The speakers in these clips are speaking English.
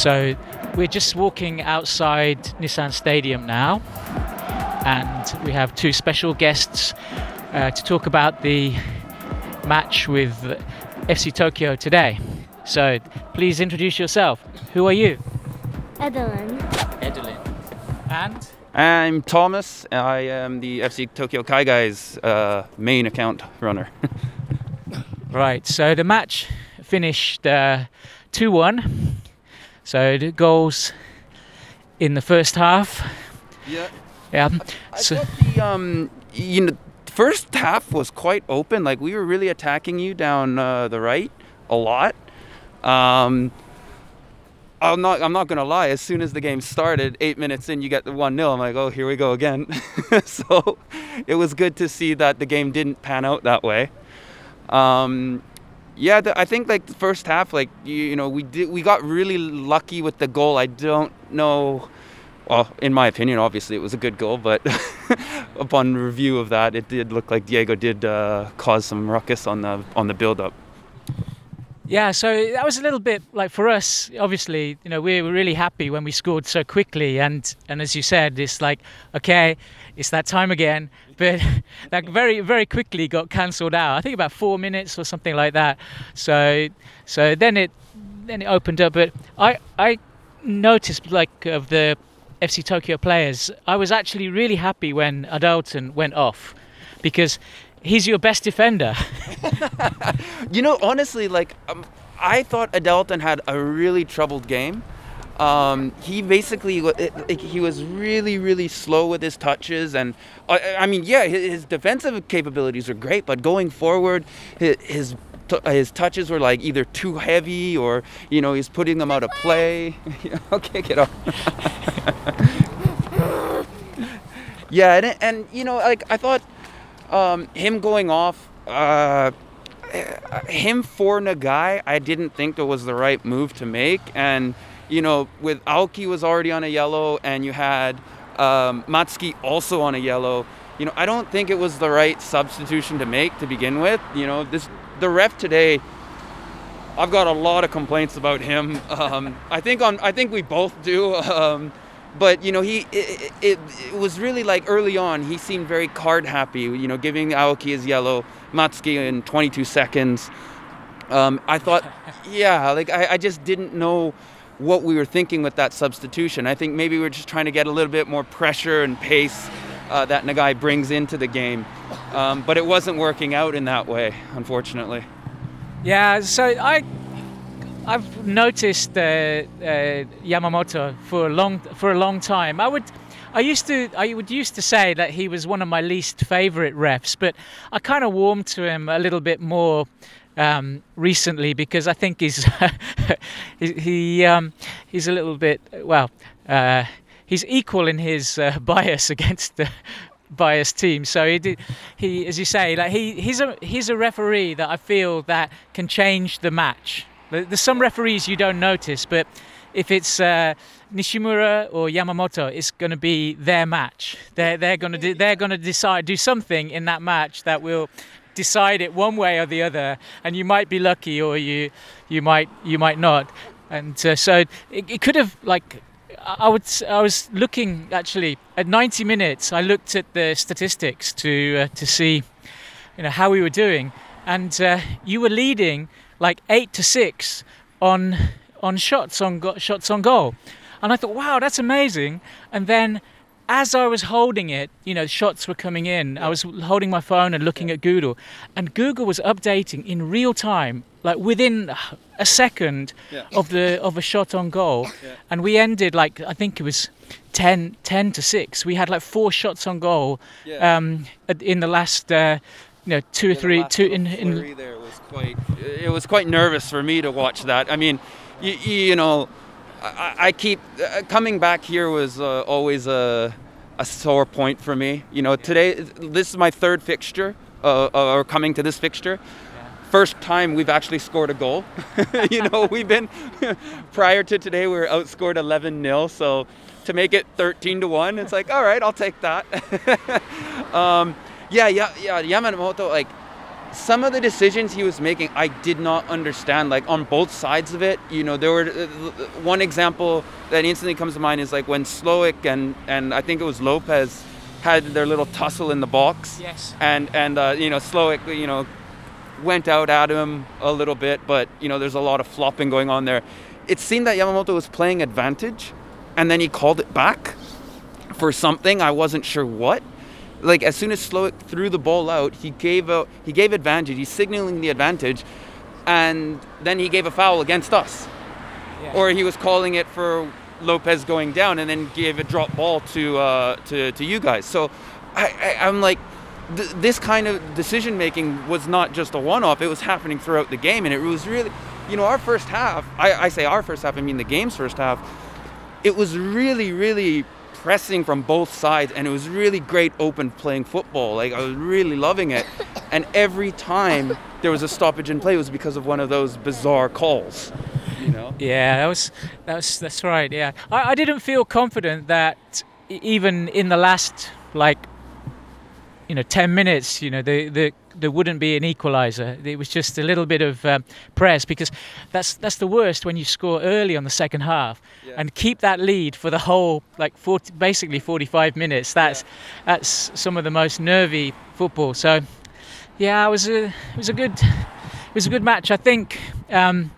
So we're just walking outside Nissan Stadium now, and we have two special guests uh, to talk about the match with FC Tokyo today. So please introduce yourself. Who are you? Edelyn. Edelyn. And I'm Thomas. I am the FC Tokyo Kai Guys uh, main account runner. right, so the match finished uh, 2 1. So the goals in the first half. Yeah. Yeah. I So, thought the um, you know, first half was quite open. Like we were really attacking you down uh, the right a lot. Um, I'm not. I'm not gonna lie. As soon as the game started, eight minutes in, you get the one 0 I'm like, oh, here we go again. so it was good to see that the game didn't pan out that way. Um, yeah, the, I think like the first half, like you, you know, we did. We got really lucky with the goal. I don't know. Well, in my opinion, obviously it was a good goal, but upon review of that, it did look like Diego did uh, cause some ruckus on the on the build up. Yeah, so that was a little bit like for us, obviously, you know, we were really happy when we scored so quickly. And, and as you said, it's like, okay, it's that time again. But that very, very quickly got cancelled out. I think about four minutes or something like that. So, so then it, then it opened up. But I, I noticed like of the FC Tokyo players, I was actually really happy when Adaílton went off because he's your best defender. You know, honestly, like um, I thought Adaílton had a really troubled game. Um, he basically it- he was really really slow with his touches, and I, mean, yeah, his, defensive capabilities are great, but going forward, his his, touches were like either too heavy or you know he's putting them out of play. okay, get off. yeah, and and you know, like I thought um, him going off. Uh, him for Nagai, I didn't think it was the right move to make. And, you know, with Aoki was already on a yellow and you had um, Matsuki also on a yellow, you know, I don't think it was the right substitution to make to begin with. You know, this the ref today, I've got a lot of complaints about him. Um, I think on I think we both do. Um, but you know he it, it, it was really like early on he seemed very card happy you know giving aoki his yellow matsuki in 22 seconds. Um, i thought yeah like I, I just didn't know what we were thinking with that substitution. I think maybe we are just trying to get a little bit more pressure and pace uh, that nagai brings into the game. Um, but it wasn't working out in that way unfortunately. Yeah, so I I've noticed uh, uh, Yamamoto for a long for a long time. I would I used to I would used to say that he was one of my least favorite refs, but I kind of warmed to him a little bit more um, recently because I think he's he, he um, he's a little bit well uh, he's equal in his uh, bias against the biased team. So he did, he as you say like he he's a he's a referee that I feel that can change the match. There- There's some referees you don't notice, but if it's uh, Nishimura or Yamamoto, it's going to be their match. They're they're going to de- they're going to decide do something in that match that will decide it one way or the other, and you might be lucky or you you might you might not. And uh, so it, it could have like I would I was looking actually at 90 minutes. I looked at the statistics to uh, to see you know how we were doing, and uh, you were leading like eight to six on on shots on go- shots on goal, and I thought, wow, that's amazing. And then as I was holding it, you know, shots were coming in. I was holding my phone and looking at Google, and Google was updating in real time, like within a second Yeah. of the of a shot on goal, and we ended like I think it was 10, 10 to six. We had like four shots on goal Yeah. um, in the last, uh, you know, two or three, two in, in there was quite it was quite nervous for me to watch that. I mean, you, you know, I, I keep uh, coming back here was uh, always a a sore point for me. You know, today this is my third fixture uh, or coming to this fixture. First time we've actually scored a goal. you know, we've been prior to today we were outscored 11 0 so to make it 13 to 1 it's like all right i'll take that um, yeah yeah yeah yamamoto like some of the decisions he was making, I did not understand. Like on both sides of it, you know, there were uh, one example that instantly comes to mind is like when Slowik and and I think it was Lopes had their little tussle in the box. Yes. And and uh, you know Slowik, you know, went out at him a little bit, but you know there's a lot of flopping going on there. It seemed that Yamamoto was playing advantage, and then he called it back for something I wasn't sure what like as soon as Slowik threw the ball out, he gave a he gave advantage. He's signaling the advantage, and then he gave a foul against us, Yeah. or he was calling it for Lopes going down, and then gave a drop ball to uh, to to you guys. So I, I I'm like. Th- this kind of decision making was not just a one-off; it was happening throughout the game, and it was really, you know, our first half. I, I say our first half, I mean the game's first half. It was really, really pressing from both sides and it was really great open playing football. Like i was really loving it. And every time there was a stoppage in play it was because of one of those bizarre calls you know? Yeah, that was that was that's right. Yeah, I, I didn't feel confident that even in the last like you know ten minutes, you know, the the there wouldn't be an equalizer. It was just a little bit of um, press because that's that's the worst when you score early on the second half Yeah. and keep that lead for the whole like 40, basically 45 minutes. That's that's some of the most nervy football. So yeah, it was a it was a good it was a good match. I think. Um,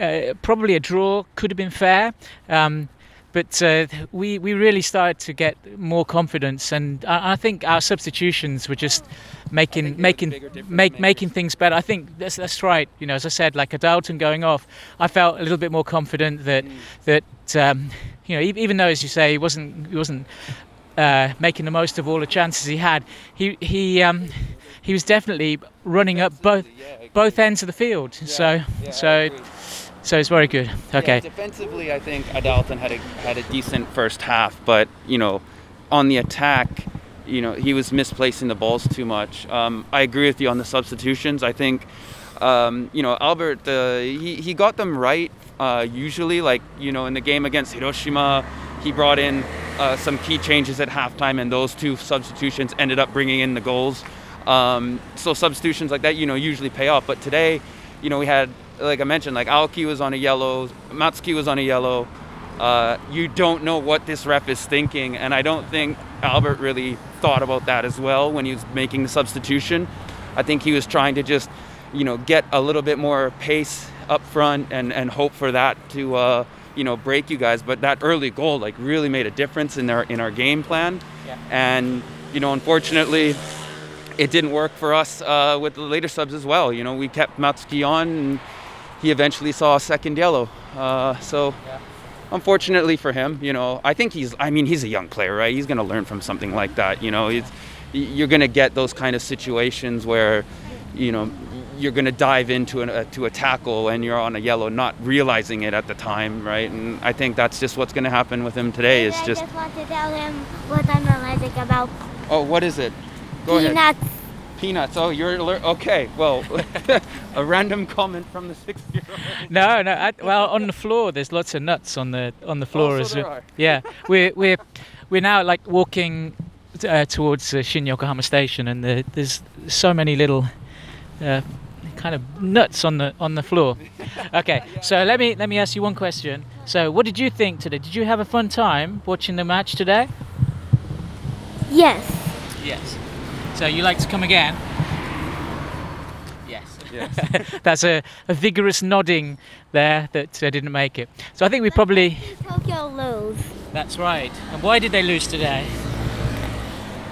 uh, probably a draw could have been fair, um, but uh, we we really started to get more confidence, and I, I think our substitutions were just making making make, makers. making things better. I think that's that's right. You know, as I said, like a Dalton going off, I felt a little bit more confident that Mm. that um, you know even though as you say he wasn't he wasn't uh, making the most of all the chances he had, he he um, he was definitely running up both both ends of the field. so so so it's very good. Okay. Yeah, defensively, I think Adaílton had a had a decent first half, but you know, on the attack, you know, he was misplacing the balls too much. Um, I agree with you on the substitutions. I think, um, you know, Albert, uh, he he got them right. Uh, usually, like you know, in the game against Hiroshima, he brought in uh, some key changes at halftime, and those two substitutions ended up bringing in the goals. Um, so substitutions like that, you know, usually pay off. But today, you know, we had, like I mentioned, like Aoki was on a yellow, Matsuki was on a yellow. Uh, you don't know what this ref is thinking, and I don't think Albert really thought about that as well when he was making the substitution. I think he was trying to just, you know, get a little bit more pace up front and, and hope for that to, uh, you know, break you guys. But that early goal like really made a difference in our in our game plan, Yeah. and you know, unfortunately, it didn't work for us uh, with the later subs as well. You know, we kept Matsuki on, and he eventually saw a second yellow. Uh, so, Yeah. unfortunately for him, you know, I think he's. I mean, he's a young player, right? He's going to learn from something like that. You know, it's, you're going to get those kind of situations where, you know, you're going to dive into an, uh, to a tackle and you're on a yellow, not realizing it at the time, right? And I think that's just what's going to happen with him today. Is I just, just want to tell him what I'm allergic about. oh, what is it? Go ahead. Peanuts. Peanuts. Oh, you're alert. Okay, well, a random comment from the six-year-old. No, no. I, well, on the floor, there's lots of nuts on the on the floor Oh, so as there well. are. Yeah, we're we're we're now like walking uh, towards uh, Shin Yokohama Station, and the, there's so many little uh, kind of nuts on the on the floor. Okay, so let me let me ask you one question. So, what did you think today? Did you have a fun time watching the match today? Yes. Yes. So you like to come again? Yes. Yes. That's a, a vigorous nodding there that uh, didn't make it. So I think we probably. Tokyo lose. That's right. And why did they lose today?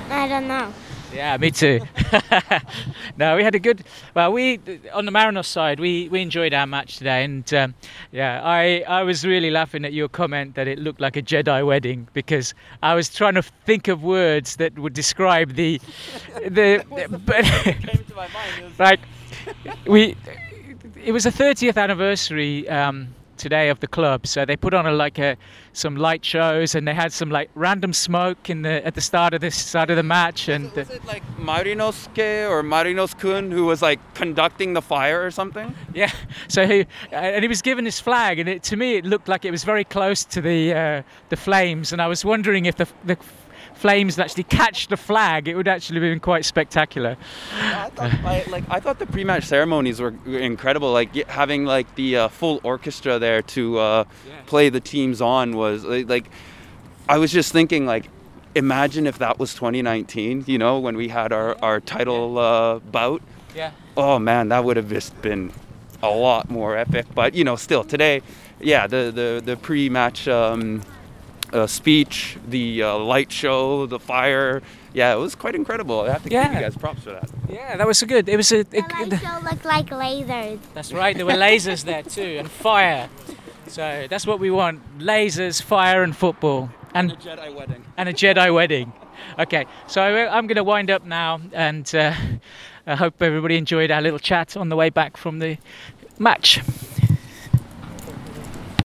I don't know. Yeah, me too. no, we had a good. Well, we on the Marinos side, we, we enjoyed our match today, and um, yeah, I I was really laughing at your comment that it looked like a Jedi wedding because I was trying to think of words that would describe the the. but like we it was the 30th anniversary um, today of the club so they put on a like a some light shows and they had some like random smoke in the at the start of this start of the match and was it like Marinosuke or Marinos-kun who was like conducting the fire or something? yeah so he and he was given his flag and it, to me it looked like it was very close to the uh, the flames and I was wondering if the the flames and actually catch the flag, it would actually have been quite spectacular. I thought, I, like I thought the pre-match ceremonies were incredible. Like having like the uh, full orchestra there to uh, play the teams on was like, I was just thinking like imagine if that was 2019. You know when we had our our title uh, bout. Yeah. Oh man, that would have just been a lot more epic. But you know still today, yeah the the the pre-match. Um, uh, speech, the uh, light show, the fire. Yeah, it was quite incredible. I have to give you guys props for that. Yeah, that was so good. It was a. The light show looked like lasers. That's right. There were lasers there too, and fire. So that's what we want: lasers, fire, and football, and a Jedi wedding. and a Jedi wedding. Okay, so I'm going to wind up now, and uh, I hope everybody enjoyed our little chat on the way back from the match.